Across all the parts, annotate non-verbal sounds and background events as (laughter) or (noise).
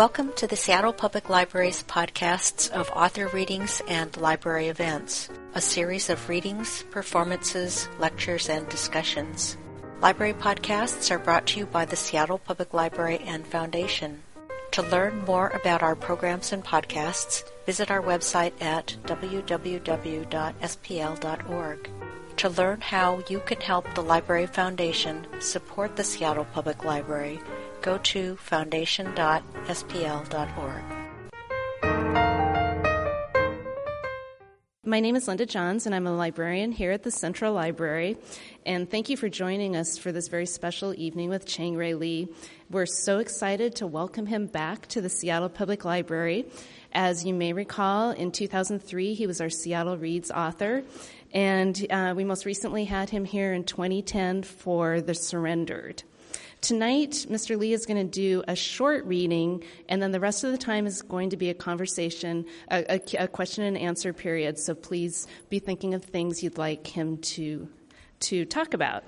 Welcome to the Seattle Public Library's podcasts of author readings and library events, a series of readings, performances, lectures, and discussions. Library podcasts are brought to you by the Seattle Public Library and Foundation. To learn more about our programs and podcasts, visit our website at www.spl.org. To learn how you can help the Library Foundation support the Seattle Public Library, go to foundation.spl.org. My name is Linda Johns, and I'm a librarian here at the Central Library. And thank you for joining us for this very special evening with Chang Rae Lee. We're so excited to welcome him back to the Seattle Public Library. As you may recall, in 2003, he was our Seattle Reads author. And uh, we most recently had him here in 2010 for The Surrendered. Tonight, Mr. Lee is going to do a short reading, and then the rest of the time is going to be a conversation, a, a, a, question and answer period. So please be thinking of things you'd like him to, to talk about.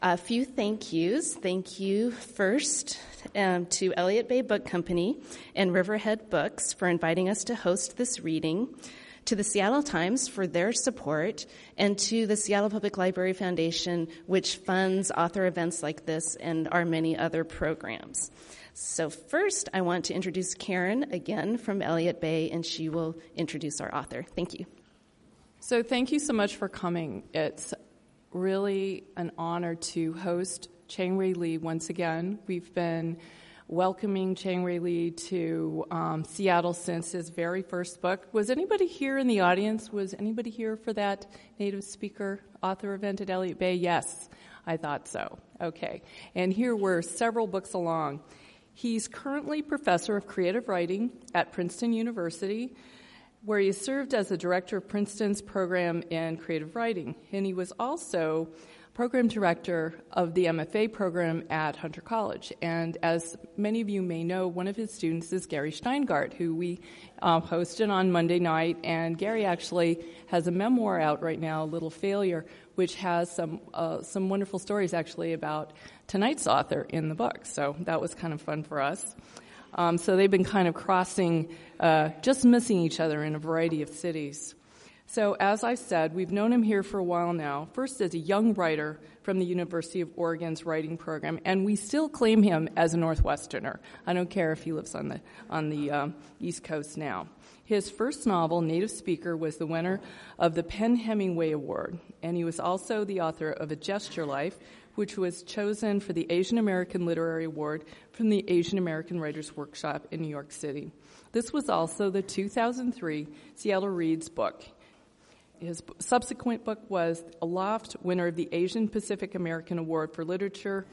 A few thank yous. Thank you first um, to Elliott Bay Book Company and Riverhead Books for inviting us to host this reading to the Seattle Times for their support, and to the Seattle Public Library Foundation, which funds author events like this and our many other programs. So, first, I want to introduce Karen again from Elliott Bay, and she will introduce our author. Thank you. So, thank you so much for coming. It's really an honor to host Chang Rae Lee once again. We've been welcoming Chang Rae Lee to um, Seattle since his very first book. Was anybody here in the audience? Was anybody here for that native speaker author event at Elliott Bay? Yes, I thought so. Okay. And here we're several books along. He's currently professor of creative writing at Princeton University, where he served as the director of Princeton's program in creative writing. And he was also program director of the MFA program at Hunter College. And as many of you may know, one of his students is Gary Shteyngart, who we uh, hosted on Monday night. And Gary actually has a memoir out right now, Little Failure, which has some uh, some wonderful stories actually about tonight's author in the book. So that was kind of fun for us. Um, so they've been kind of crossing, uh, just missing each other in a variety of cities. So, as I said, we've known him here for a while now, first as a young writer from the University of Oregon's writing program, and we still claim him as a Northwesterner. I don't care if he lives on the, on the um, East Coast now. His first novel, Native Speaker, was the winner of the PEN Hemingway Award, and he was also the author of A Gesture Life, which was chosen for the Asian American Literary Award from the Asian American Writers Workshop in New York City. This was also the 2003 Seattle Reads book. His subsequent book was Aloft, winner of the Asian Pacific American Award for Literature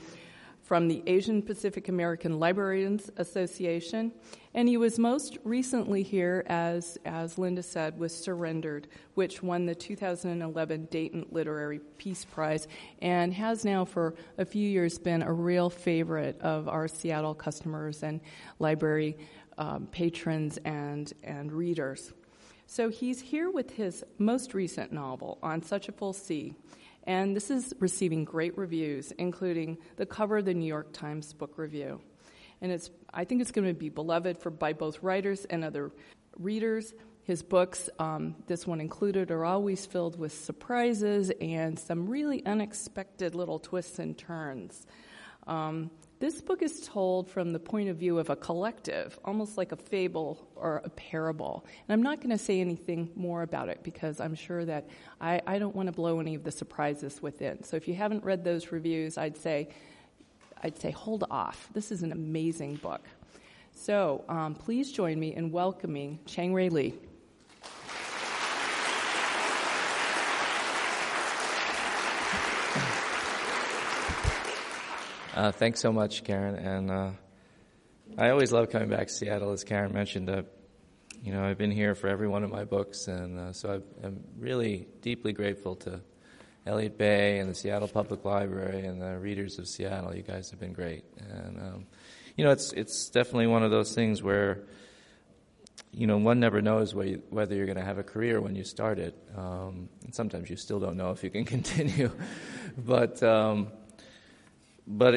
from the Asian Pacific American Librarians Association. And he was most recently here, as, as Linda said, was Surrendered, which won the 2011 Dayton Literary Peace Prize and has now for a few years been a real favorite of our Seattle customers and library um, patrons and, and readers. So he's here with his most recent novel, On Such a Full Sea. And this is receiving great reviews, including the cover of the New York Times Book Review. And it's, I think it's going to be beloved for, by both writers and other readers. His books, um, this one included, are always filled with surprises and some really unexpected little twists and turns. Um, this book is told from the point of view of a collective, almost like a fable or a parable. And I'm not going to say anything more about it because I'm sure that I, I don't want to blow any of the surprises within. So if you haven't read those reviews, I'd say, I'd say hold off. This is an amazing book. So um, please join me in welcoming Chang Rae Lee. Uh, thanks so much, Karen. And uh, I always love coming back to Seattle, as Karen mentioned. Uh, you know, I've been here for every one of my books, and uh, so i am really deeply grateful to Elliott Bay and the Seattle Public Library and the readers of Seattle. You guys have been great, and um, you know, it's it's definitely one of those things where you know, one never knows whether you're going to have a career when you start it. Um, and sometimes you still don't know if you can (laughs) continue. but um, but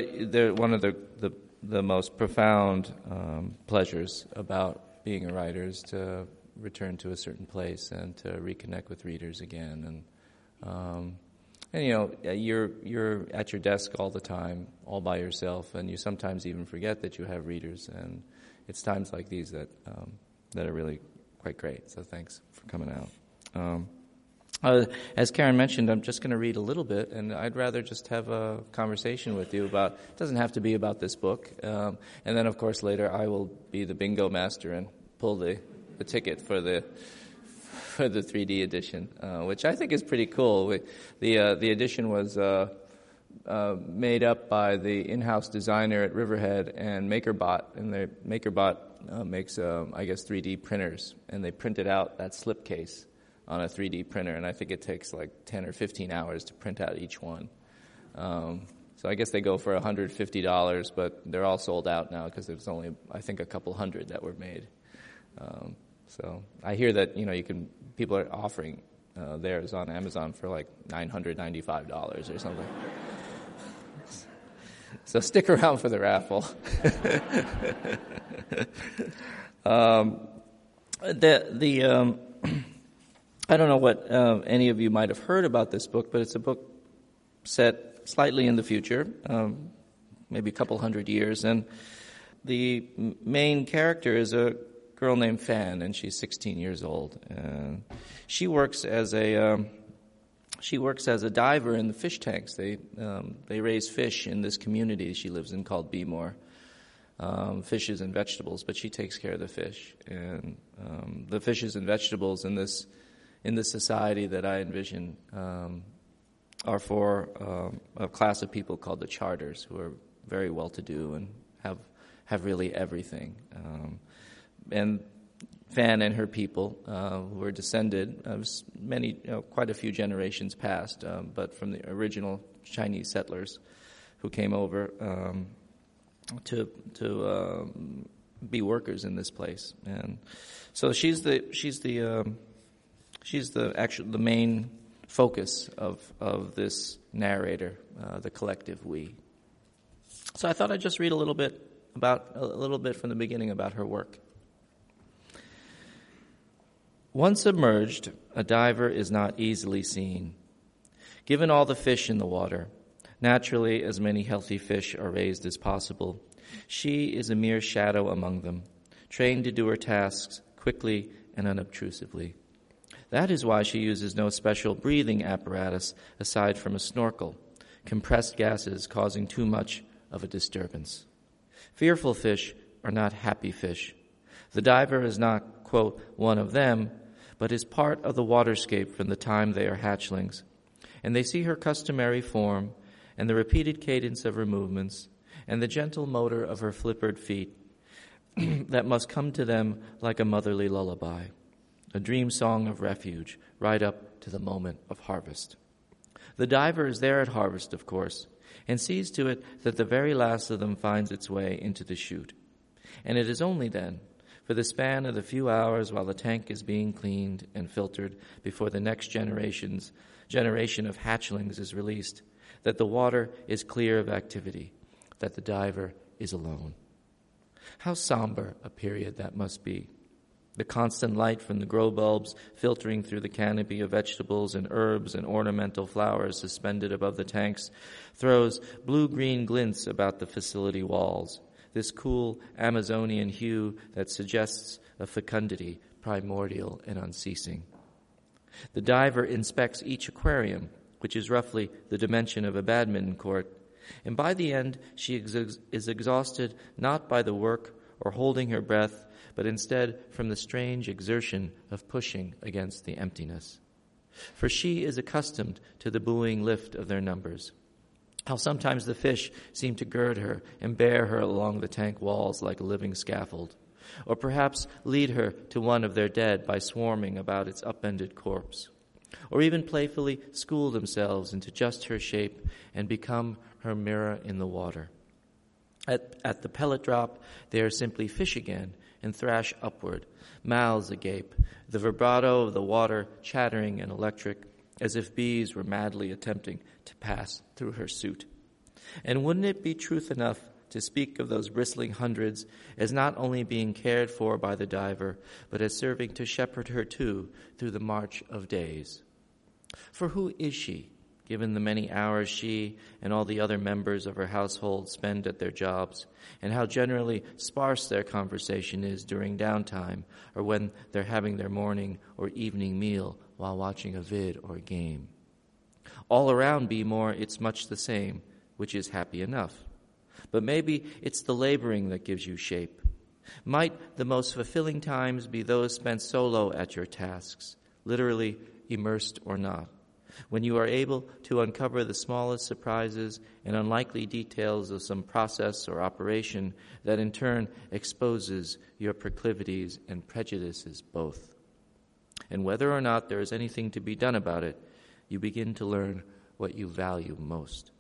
one of the, the, the most profound um, pleasures about being a writer is to return to a certain place and to reconnect with readers again. And, um, and you know, you're, you're at your desk all the time, all by yourself, and you sometimes even forget that you have readers. And it's times like these that, um, that are really quite great. So thanks for coming out. Um, uh, as Karen mentioned, I'm just going to read a little bit, and I'd rather just have a conversation with you about. It doesn't have to be about this book, um, and then of course later I will be the bingo master and pull the, the ticket for the for the 3D edition, uh, which I think is pretty cool. We, the uh, the edition was. Uh, uh, made up by the in-house designer at Riverhead and MakerBot, and the MakerBot uh, makes, I guess, 3D printers, and they printed out that slipcase on a 3D printer, and I think it takes like 10 or 15 hours to print out each one. Um, so I guess they go for $150, but they're all sold out now because there's only, I think, a couple hundred that were made. Um, so I hear that you know you can people are offering uh, theirs on Amazon for like $995 or something. (laughs) so stick around for the raffle. (laughs) um, the the um, (clears throat) I don't know what uh, any of you might have heard about this book, but it's a book set slightly in the future, um, maybe a couple hundred years. And the main character is a girl named Fan, and she's 16 years old. And she works as a um, she works as a diver in the fish tanks. They um, they raise fish in this community she lives in called B-Mor. Um, fishes and vegetables, but she takes care of the fish. And um, the fishes and vegetables in this in the society that I envision um, are for um, a class of people called the charters, who are very well to do and have, have really everything. Um, and Fan and her people uh, were descended of many, you know, quite a few generations past, um, but from the original Chinese settlers who came over um, to to um, be workers in this place. And so she's the she's the she's the actual the main focus of of this narrator, uh, the collective we. So I thought I'd just read a little bit about a little bit from the beginning about her work. Once submerged, a diver is not easily seen. Given all the fish in the water, naturally as many healthy fish are raised as possible, she is a mere shadow among them, trained to do her tasks quickly and unobtrusively. That is why she uses no special breathing apparatus aside from a snorkel, compressed gases causing too much of a disturbance. Fearful fish are not happy fish. The diver is not, quote, one of them, but is part of the waterscape from the time they are hatchlings. And they see her customary form, and the repeated cadence of her movements, and the gentle motor of her flippered feet (clears throat) that must come to them like a motherly lullaby a dream song of refuge, right up to the moment of harvest. The diver is there at harvest, of course, and sees to it that the very last of them finds its way into the chute. And it is only then, for the span of the few hours while the tank is being cleaned and filtered before the next generation's generation of hatchlings is released, that the water is clear of activity, that the diver is alone. How somber a period that must be the constant light from the grow bulbs filtering through the canopy of vegetables and herbs and ornamental flowers suspended above the tanks throws blue green glints about the facility walls, this cool Amazonian hue that suggests a fecundity primordial and unceasing. The diver inspects each aquarium, which is roughly the dimension of a badminton court, and by the end she is exhausted not by the work or holding her breath but instead from the strange exertion of pushing against the emptiness. For she is accustomed to the buoying lift of their numbers. How sometimes the fish seem to gird her and bear her along the tank walls like a living scaffold, or perhaps lead her to one of their dead by swarming about its upended corpse, or even playfully school themselves into just her shape and become her mirror in the water. At, at the pellet drop, they are simply fish again and thrash upward, mouths agape, the vibrato of the water chattering and electric, as if bees were madly attempting to pass through her suit. And wouldn't it be truth enough to speak of those bristling hundreds as not only being cared for by the diver, but as serving to shepherd her too through the march of days. For who is she, given the many hours she and all the other members of her household spend at their jobs, and how generally sparse their conversation is during downtime or when they're having their morning or evening meal while watching a vid or game? All around B-Mor, it's much the same, which is happy enough. But maybe it's the laboring that gives you shape. Might the most fulfilling times be those spent solo at your tasks, literally immersed or not, when you are able to uncover the smallest surprises and unlikely details of some process or operation that in turn exposes your proclivities and prejudices both. And whether or not there is anything to be done about it, you begin to learn what you value most.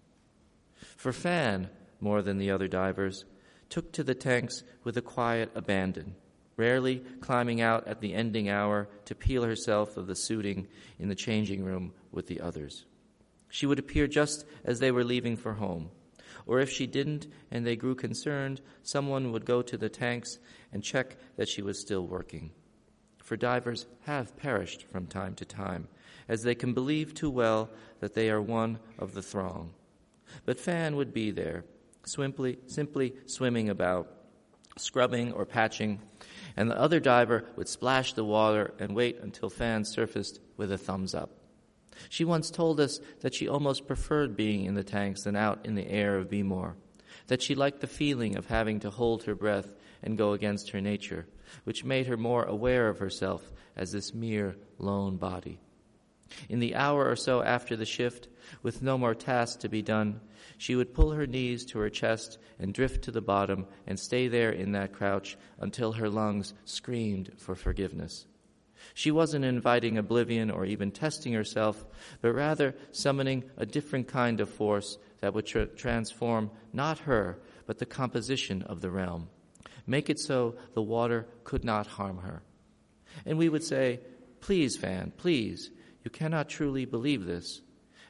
For Fan, more than the other divers, took to the tanks with a quiet abandon, rarely climbing out at the ending hour to peel herself of the suiting in the changing room with the others. She would appear just as they were leaving for home. Or if she didn't and they grew concerned, someone would go to the tanks and check that she was still working. For divers have perished from time to time, as they can believe too well that they are one of the throng. But Fan would be there, simply, simply swimming about, scrubbing or patching, and the other diver would splash the water and wait until Fan surfaced with a thumbs up. She once told us that she almost preferred being in the tanks than out in the air of B-Mor, that she liked the feeling of having to hold her breath and go against her nature, which made her more aware of herself as this mere lone body. In the hour or so after the shift, with no more tasks to be done, she would pull her knees to her chest and drift to the bottom and stay there in that crouch until her lungs screamed for forgiveness. She wasn't inviting oblivion or even testing herself, but rather summoning a different kind of force that would tra- transform not her, but the composition of the realm. Make it so the water could not harm her. And we would say, Please, Fan, please, you cannot truly believe this.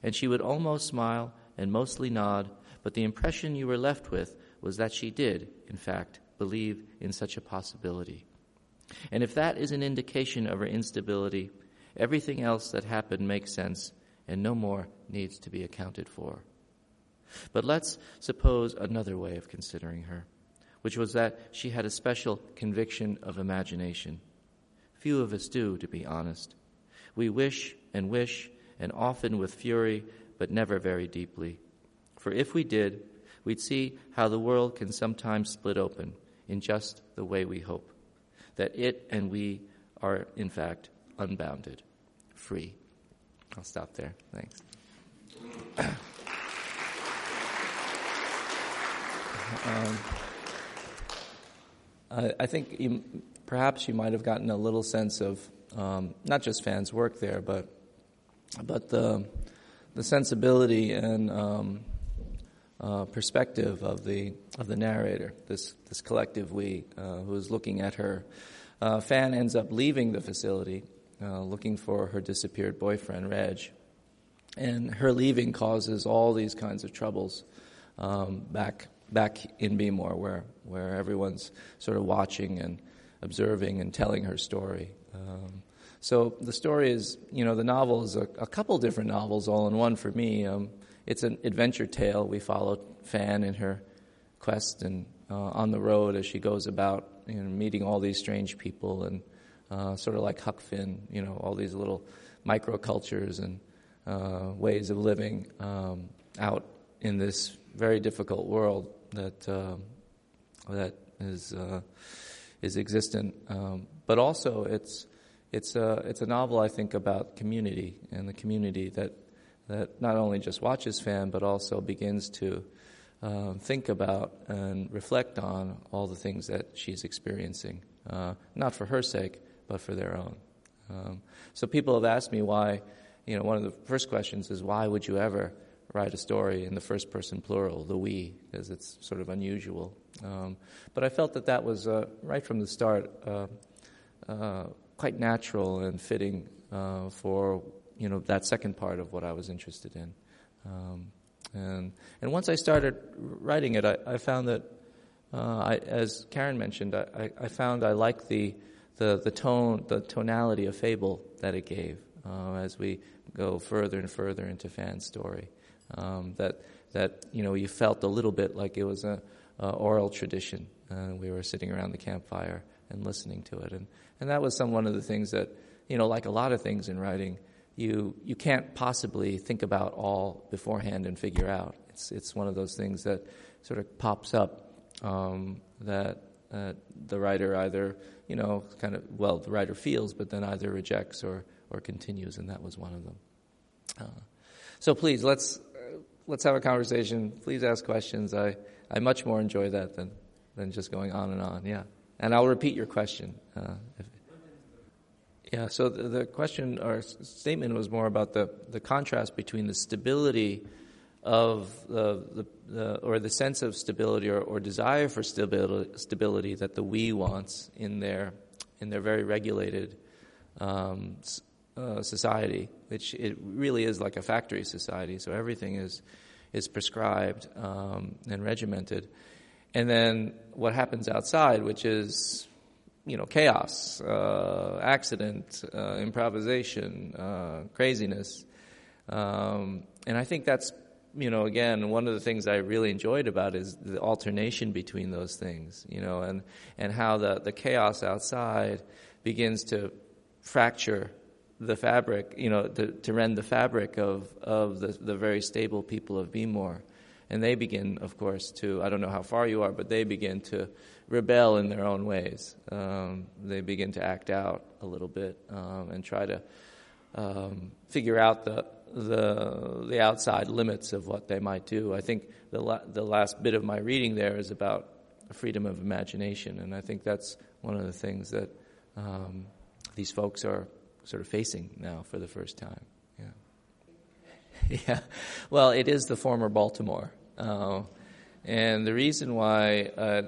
And she would almost smile and mostly nod, but the impression you were left with was that she did, in fact, believe in such a possibility. And if that is an indication of her instability, everything else that happened makes sense and no more needs to be accounted for. But let's suppose another way of considering her, which was that she had a special conviction of imagination. Few of us do, to be honest. We wish and wish, and often with fury, but never very deeply. For if we did, we'd see how the world can sometimes split open in just the way we hope. That it and we are, in fact, unbounded, free. I'll stop there. Thanks. (coughs) um, I, I, think you, perhaps you might have gotten a little sense of um, not just Fan's work there, but but the the sensibility and um, uh, perspective of the of the narrator, this this collective we uh, who is looking at her. Uh, Fan ends up leaving the facility, uh, looking for her disappeared boyfriend Reg, and her leaving causes all these kinds of troubles um, back back in B-Mor, where where everyone's sort of watching and observing and telling her story. Um, so the story is, you know, the novel is a, a couple different novels all in one for me. Um, it's an adventure tale. We follow Fan in her quest and uh, on the road as she goes about, you know, meeting all these strange people and uh, sort of like Huck Finn, you know, all these little microcultures and uh, ways of living um, out in this very difficult world that um, that is uh, is existent. Um, but also, it's it's a, it's a novel, I think, about community and the community that, that not only just watches Fan, but also begins to um, think about and reflect on all the things that she's experiencing, uh, not for her sake, but for their own. Um, so people have asked me why, you know, one of the first questions is why would you ever write a story in the first person plural, the we, because it's sort of unusual. Um, but I felt that that was, uh, right from the start, uh, uh quite natural and fitting uh, for you know that second part of what I was interested in. Um, And, and once I started writing it, I, I found that, uh, I, as Karen mentioned, I, I found I liked the, the, the tone, the tonality of fable that it gave uh, as we go further and further into fan story. Um, that, that, you know, you felt a little bit like it was a, a oral tradition. Uh, we were sitting around the campfire and listening to it. And, and that was some one of the things that, you know, like a lot of things in writing, you, you can't possibly think about all beforehand and figure out. It's, it's one of those things that sort of pops up um, that uh, the writer either, you know, kind of, well, the writer feels, but then either rejects or, or continues, and that was one of them. Uh, so please, let's, uh, let's have a conversation. Please ask questions. I, I much more enjoy that than, than just going on and on, yeah. And I'll repeat your question. Uh, if, yeah, so the, the, question or statement was more about the, the contrast between the stability of the, the, the or the sense of stability or, or desire for stability, stability that the we wants in their, in their very regulated um, uh, society, which it really is like a factory society, so everything is, is prescribed um, and regimented. And then what happens outside, which is you know, chaos, uh, accident, uh, improvisation, uh, craziness. Um, and I think that's, you know, again, one of the things I really enjoyed about is the alternation between those things, you know, and, and how the, the chaos outside begins to fracture the fabric, you know, to, to rend the fabric of, of the, the very stable people of B-Mor. And they begin, of course, to, I don't know how far you are, but they begin to rebel in their own ways. Um, they begin to act out a little bit um, and try to um, figure out the, the, the outside limits of what they might do. I think the, la- the last bit of my reading there is about freedom of imagination, and I think that's one of the things that um, these folks are sort of facing now for the first time. Yeah. (laughs) yeah. Well, it is the former Baltimore. Uh, and the reason why uh,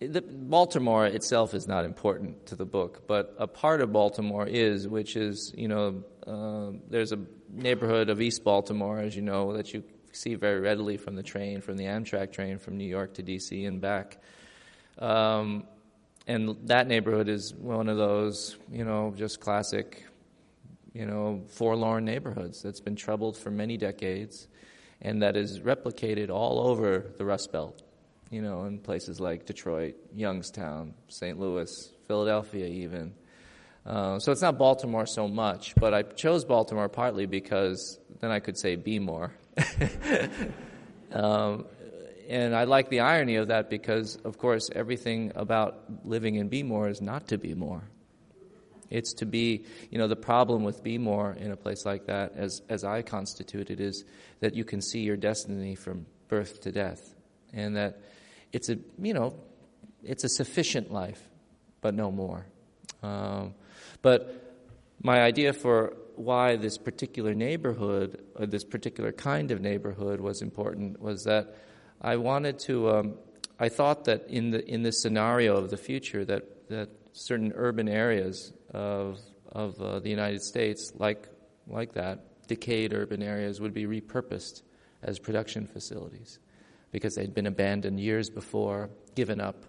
the, Baltimore itself is not important to the book, but a part of Baltimore is, which is, you know, uh, there's a neighborhood of East Baltimore, as you know, that you see very readily from the train, from the Amtrak train from New York to D.C. and back. Um, and that neighborhood is one of those, you know, just classic, you know, forlorn neighborhoods that's been troubled for many decades and that is replicated all over the Rust Belt you know, in places like Detroit, Youngstown, St. Louis, Philadelphia, even. Uh, so it's not Baltimore so much, but I chose Baltimore partly because then I could say be more. (laughs) um, and I like the irony of that because, of course, everything about living in B-Mor is not to be more. It's to be, you know, the problem with B-Mor in a place like that, as, as I constitute it, is that you can see your destiny from birth to death. And that it's a you know it's a sufficient life, but no more. Um, but my idea for why this particular neighborhood, or this particular kind of neighborhood, was important was that I wanted to. Um, I thought that in the in this scenario of the future, that that certain urban areas of of uh, the United States, like like that, decayed urban areas, would be repurposed as production facilities because they'd been abandoned years before, given up.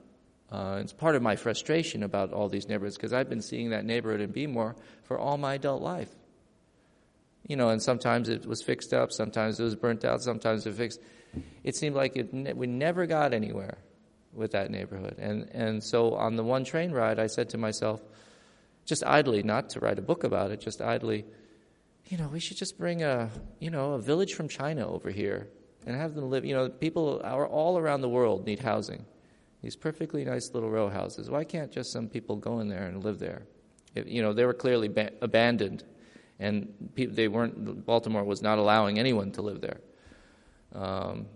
Uh, it's part of my frustration about all these neighborhoods because I've been seeing that neighborhood in Bmore for all my adult life. You know, and sometimes it was fixed up, sometimes it was burnt out, sometimes it fixed. It seemed like it ne- we never got anywhere with that neighborhood. And, and so on the one train ride, I said to myself, just idly, not to write a book about it, just idly, you know, we should just bring a, you know, a village from China over here and have them live. You know, people are all around the world need housing. These perfectly nice little row houses. Why can't just some people go in there and live there? If, you know, they were clearly ba- abandoned, and people, they weren't. Baltimore was not allowing anyone to live there. Um,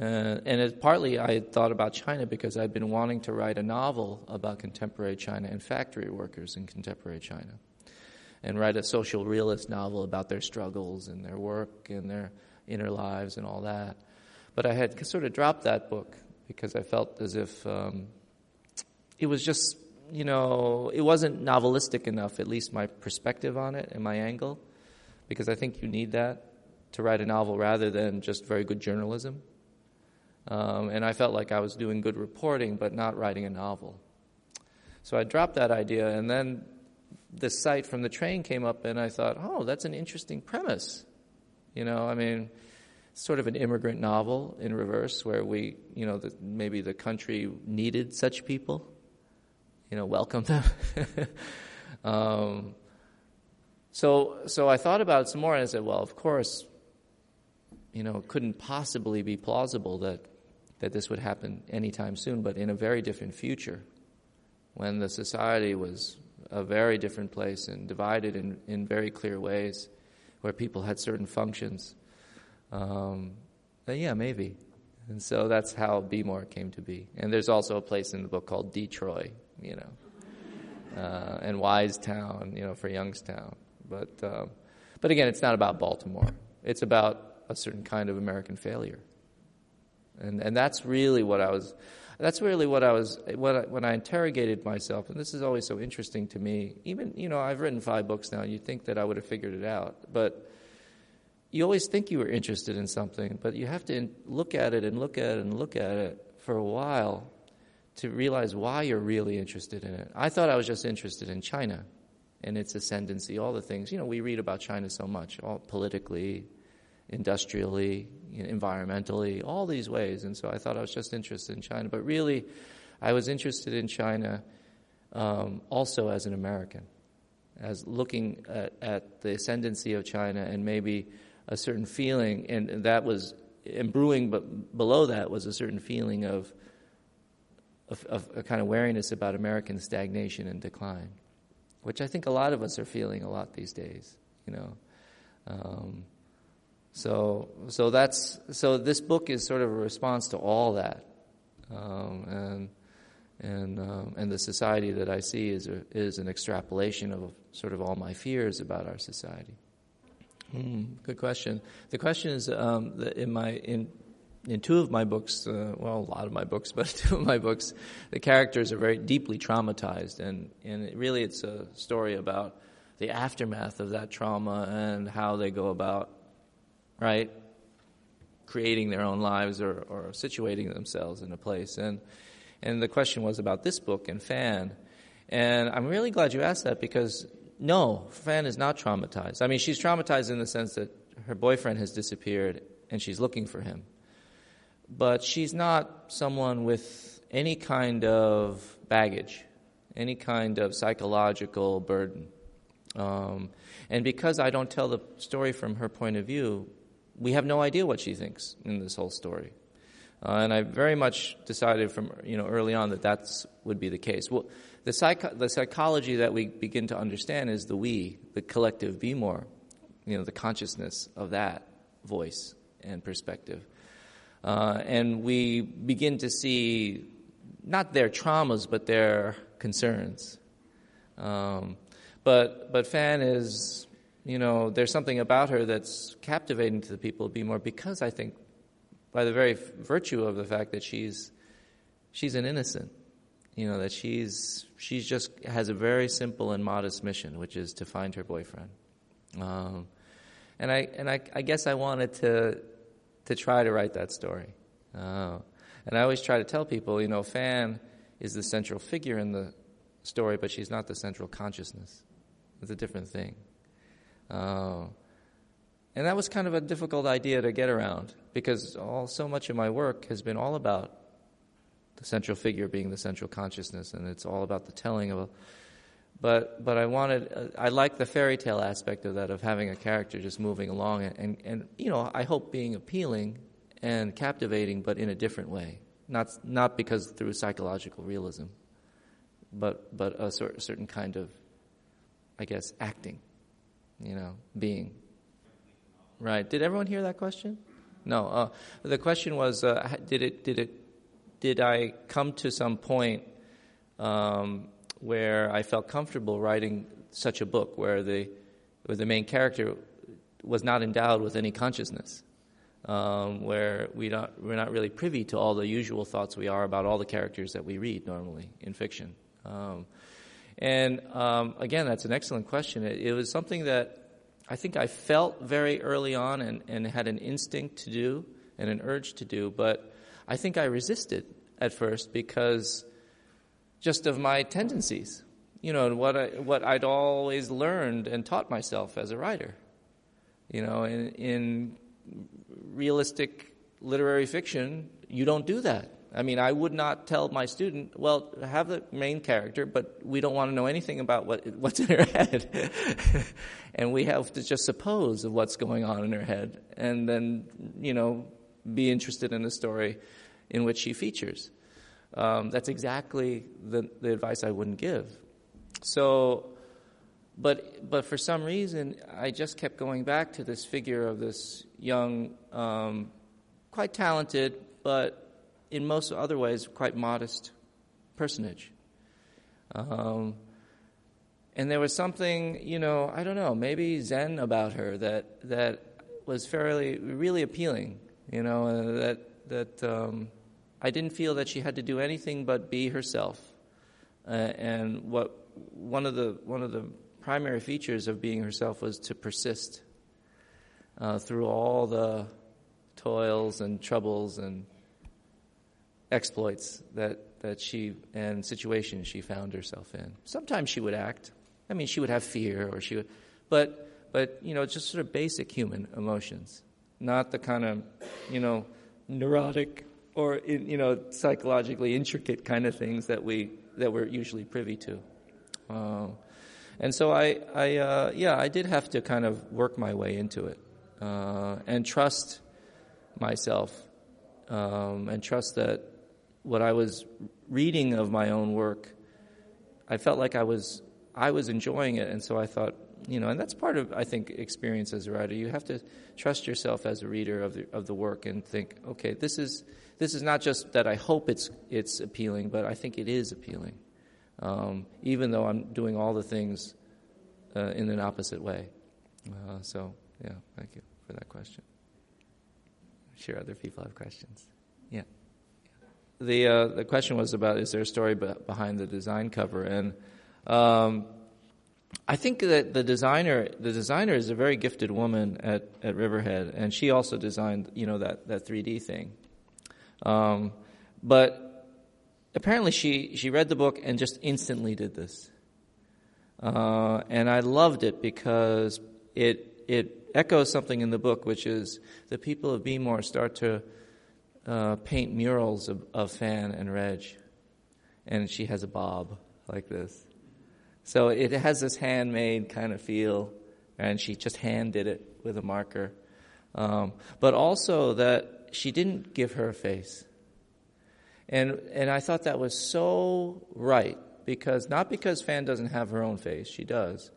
uh, and it, partly I had thought about China because I'd been wanting to write a novel about contemporary China and factory workers in contemporary China, and write a social realist novel about their struggles and their work and their inner lives and all that. But I had sort of dropped that book because I felt as if um, it was just, you know, it wasn't novelistic enough, at least my perspective on it and my angle, because I think you need that to write a novel rather than just very good journalism. Um, and I felt like I was doing good reporting, but not writing a novel. So I dropped that idea, and then the site from the train came up, and I thought, oh, that's an interesting premise. You know, I mean, sort of an immigrant novel in reverse, where we, you know, the, maybe the country needed such people. You know, welcome them. (laughs) um, so, so I thought about it some more, and I said, well, of course, you know, it couldn't possibly be plausible that that this would happen anytime soon, but in a very different future, when the society was a very different place and divided in, in very clear ways, where people had certain functions. Um, yeah, maybe. And so that's how B-Mor came to be. And there's also a place in the book called Detroit, you know, uh, and Wisetown, you know, for Youngstown. But, um, but again, it's not about Baltimore. It's about a certain kind of American failure. And, and that's really what I was, that's really what I was, when I, when I interrogated myself, and this is always so interesting to me. Even, you know, I've written five books now, you'd think that I would have figured it out. But you always think you were interested in something, but you have to look at it and look at it and look at it for a while to realize why you're really interested in it. I thought I was just interested in China and its ascendancy, all the things. You know, we read about China so much, all politically, industrially, environmentally, all these ways. And so I thought I was just interested in China. But really, I was interested in China um, also as an American, as looking at, at, the ascendancy of China and maybe a certain feeling, and that was, and brewing but below that was a certain feeling of, of, of a kind of wariness about American stagnation and decline, which I think a lot of us are feeling a lot these days, you know. Um, so, so that's so. This book is sort of a response to all that, um, and and um, and the society that I see is a, is an extrapolation of sort of all my fears about our society. Mm, good question. The question is um, in my in in two of my books, uh, well, a lot of my books, (laughs) but two of my books, the characters are very deeply traumatized, and and it really it's a story about the aftermath of that trauma and how they go about right? Creating their own lives or, or situating themselves in a place. And, and the question was about this book and Fan. And I'm really glad you asked that because no, Fan is not traumatized. I mean, she's traumatized in the sense that her boyfriend has disappeared and she's looking for him. But she's not someone with any kind of baggage, any kind of psychological burden. Um, and because I don't tell the story from her point of view, we have no idea what she thinks in this whole story. Uh, and I very much decided from you know early on that that would be the case. Well, the, psych- the psychology that we begin to understand is the we, the collective be more, you know, the consciousness of that voice and perspective. Uh, and we begin to see not their traumas, but their concerns. Um, but but Fan is you know, there's something about her that's captivating to the people B-Mor because I think, by the very virtue of the fact that she's she's an innocent, you know, that she's she's just has a very simple and modest mission, which is to find her boyfriend. Um, and I and I, I, guess I wanted to to try to write that story. Uh, and I always try to tell people, you know, Fan is the central figure in the story, but she's not the central consciousness. It's a different thing. Uh, and that was kind of a difficult idea to get around because all, so much of my work has been all about the central figure being the central consciousness, and it's all about the telling of a. But but I wanted uh, I like the fairy tale aspect of that of having a character just moving along and, and, and you know I hope being appealing and captivating, but in a different way, not not because through psychological realism, but but a certain kind of I guess acting you know, being. Right. Did everyone hear that question? No. Uh, the question was, uh, did it, did it, did I come to some point um, where I felt comfortable writing such a book, where the, where the main character was not endowed with any consciousness, um, where we not, we're not really privy to all the usual thoughts we are about all the characters that we read normally in fiction. Um, and um, again, that's an excellent question. It, it, was something that I think I felt very early on and, and had an instinct to do and an urge to do, but I think I resisted at first because just of my tendencies, you know, and what I, what I'd always learned and taught myself as a writer. You know, in, in realistic literary fiction, you don't do that. I mean, I would not tell my student, well, have the main character, but we don't want to know anything about what, what's in her (laughs) head. and we have to just suppose of what's going on in her head and then, you know, be interested in the story in which she features. Um, that's exactly the, the advice I wouldn't give. So, but, but for some reason, I just kept going back to this figure of this young, um, quite talented, but in most other ways, quite modest personage. Um, and there was something, you know, I don't know, maybe Zen about her that that was fairly, really appealing. You know, uh, that that um, I didn't feel that she had to do anything but be herself. Uh, and what one of the one of the primary features of being herself was to persist uh, through all the toils and troubles and exploits that, that she and situations she found herself in. Sometimes she would act. I mean, she would have fear, or she would, but but you know, just sort of basic human emotions, not the kind of you know neurotic or you know psychologically intricate kind of things that we that we're usually privy to. Uh, and so I, I uh, yeah, I did have to kind of work my way into it uh, and trust myself um, and trust that what I was reading of my own work, I felt like I was I was enjoying it, and so I thought, you know, and that's part of I think experience as a writer. You have to trust yourself as a reader of the of the work and think, okay, this is this is not just that I hope it's it's appealing, but I think it is appealing, um, even though I'm doing all the things uh, in an opposite way. Uh, so, yeah, thank you for that question. I'm sure other people have questions. Yeah the uh, the question was about is there a story behind the design cover, and um, I think that the designer the designer is a very gifted woman at, at Riverhead, and she also designed you know that that 3D thing, um, but apparently she she read the book and just instantly did this, uh, and I loved it because it it echoes something in the book, which is the people of B-Mor start to uh, paint murals of, of Fan and Reg, and she has a bob like this. So it has this handmade kind of feel, and she just hand did it with a marker. Um, but also that she didn't give her a face. And, and I thought that was so right, because not because Fan doesn't have her own face, she does,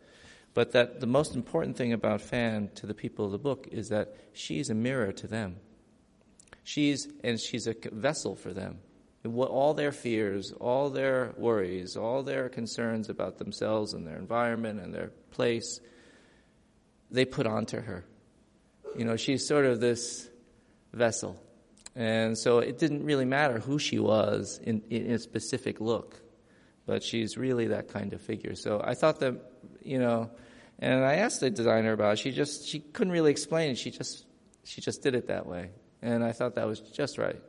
but that the most important thing about Fan to the people of the book is that she's a mirror to them. She's, and she's a vessel for them. All their fears, all their worries, all their concerns about themselves and their environment and their place, they put onto her. You know, she's sort of this vessel. And so it didn't really matter who she was in, in a specific look, but she's really that kind of figure. So I thought that, you know, and I asked the designer about it. She just, she couldn't really explain it. She just, she just did it that way and I thought that was just right.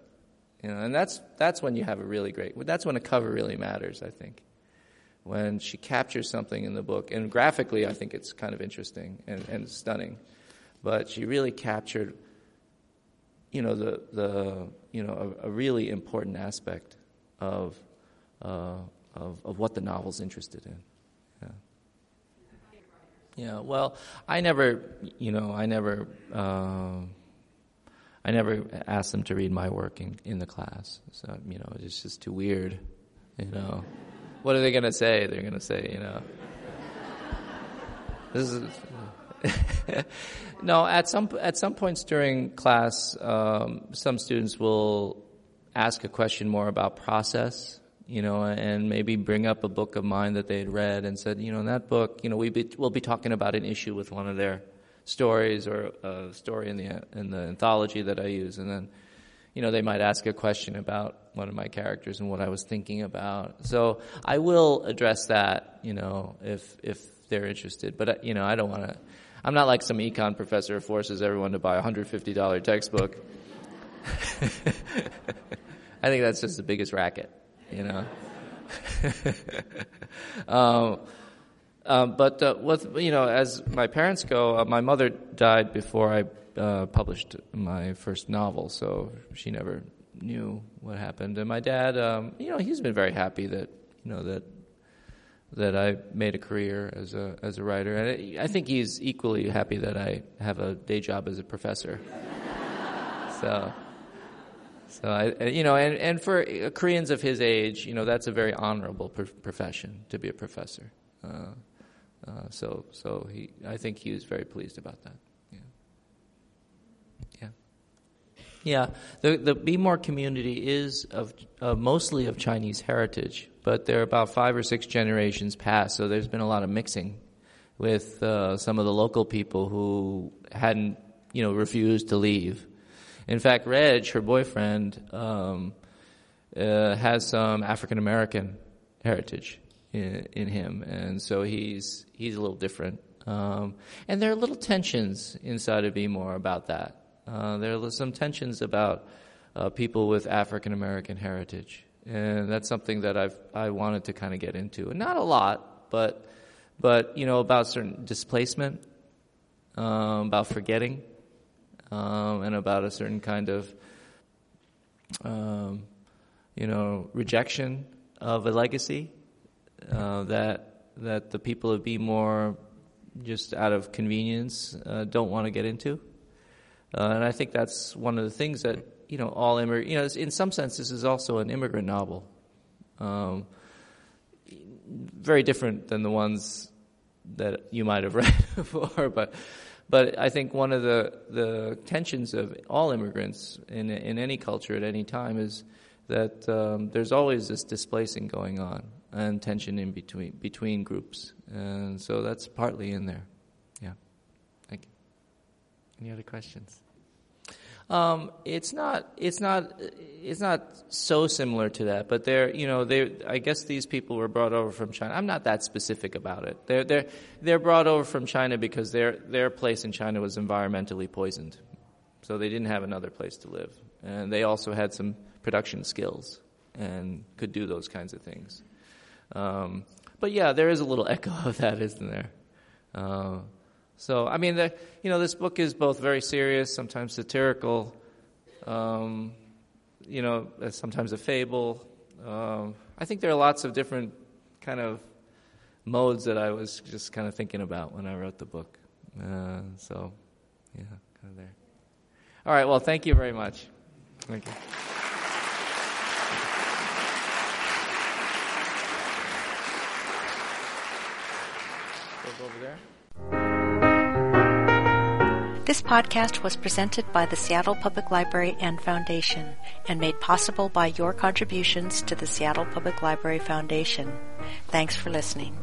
You know, and that's that's when you have a really great. That's when a cover really matters. I think when she captures something in the book, and graphically, I think it's kind of interesting and, and stunning. But she really captured, you know, the the you know a, a really important aspect of, uh, of of what the novel's interested in. Yeah. Yeah. Well, I never, you know, I never. Uh, I never asked them to read my work in, in the class. So, you know, it's just too weird. You know, what are they going to say? They're going to say, you know, this is. (laughs) no, at some at some points during class, um, some students will ask a question more about process, you know, and maybe bring up a book of mine that they had read and said, you know, in that book, you know, we be, we'll be talking about an issue with one of their stories or a story in the in the anthology that I use, and then you know they might ask a question about one of my characters and what I was thinking about. So I will address that, you know, if if they're interested. But you know, I don't want to. I'm not like some econ professor who forces everyone to buy a $150 textbook. (laughs) I think that's just the biggest racket, you know. (laughs) um, um, but uh, with you know, as my parents go, uh, my mother died before I uh, published my first novel, so she never knew what happened. And my dad, um, you know, he's been very happy that you know that that I made a career as a as a writer, and I think he's equally happy that I have a day job as a professor. (laughs) so. So I, you know, and, and for Koreans of his age, you know, that's a very honorable profession to be a professor. Uh, uh, so, so he, I think he was very pleased about that. Yeah. Yeah. Yeah. The the B-Mor community is of uh, mostly of Chinese heritage, but there are about five or six generations past, so there's been a lot of mixing with uh, some of the local people who hadn't, you know, refused to leave. In fact, Reg, her boyfriend, um, uh, has some African American heritage in, in, him, and so he's he's a little different. Um, and there are little tensions inside of B-Mor about that. Uh, there are some tensions about uh, people with African American heritage, and that's something that I've I wanted to kind of get into. And not a lot, but but you know about certain displacement, um, about forgetting um, and about a certain kind of, um, you know, rejection of a legacy uh, that that the people of B-Mor, just out of convenience, uh, don't want to get into. Uh, and I think that's one of the things that you know all immigrant. You know, in some sense, this is also an immigrant novel. Um, very different than the ones that you might have (laughs) read before, but but I think one of the, the tensions of all immigrants in, in any culture at any time is that um, there's always this displacing going on and tension in between, between groups. And so that's partly in there. Yeah. Thank you. Any other questions? Um, it's not. It's not. It's not so similar to that. But they're. You know. They. I guess these people were brought over from China. I'm not that specific about it. They're. They're. They're brought over from China because their their place in China was environmentally poisoned, so they didn't have another place to live, and they also had some production skills and could do those kinds of things. Um, but yeah, there is a little (laughs) echo of that, isn't there? Uh, so, I mean, the, you know, this book is both very serious, sometimes satirical, um, you know, sometimes a fable. Um, I think there are lots of different kind of modes that I was just kind of thinking about when I wrote the book. Uh, so, yeah, kind of there. All right, well, thank you very much. Thank you. This podcast was presented by the Seattle Public Library and Foundation and made possible by your contributions to the Seattle Public Library Foundation. Thanks for listening.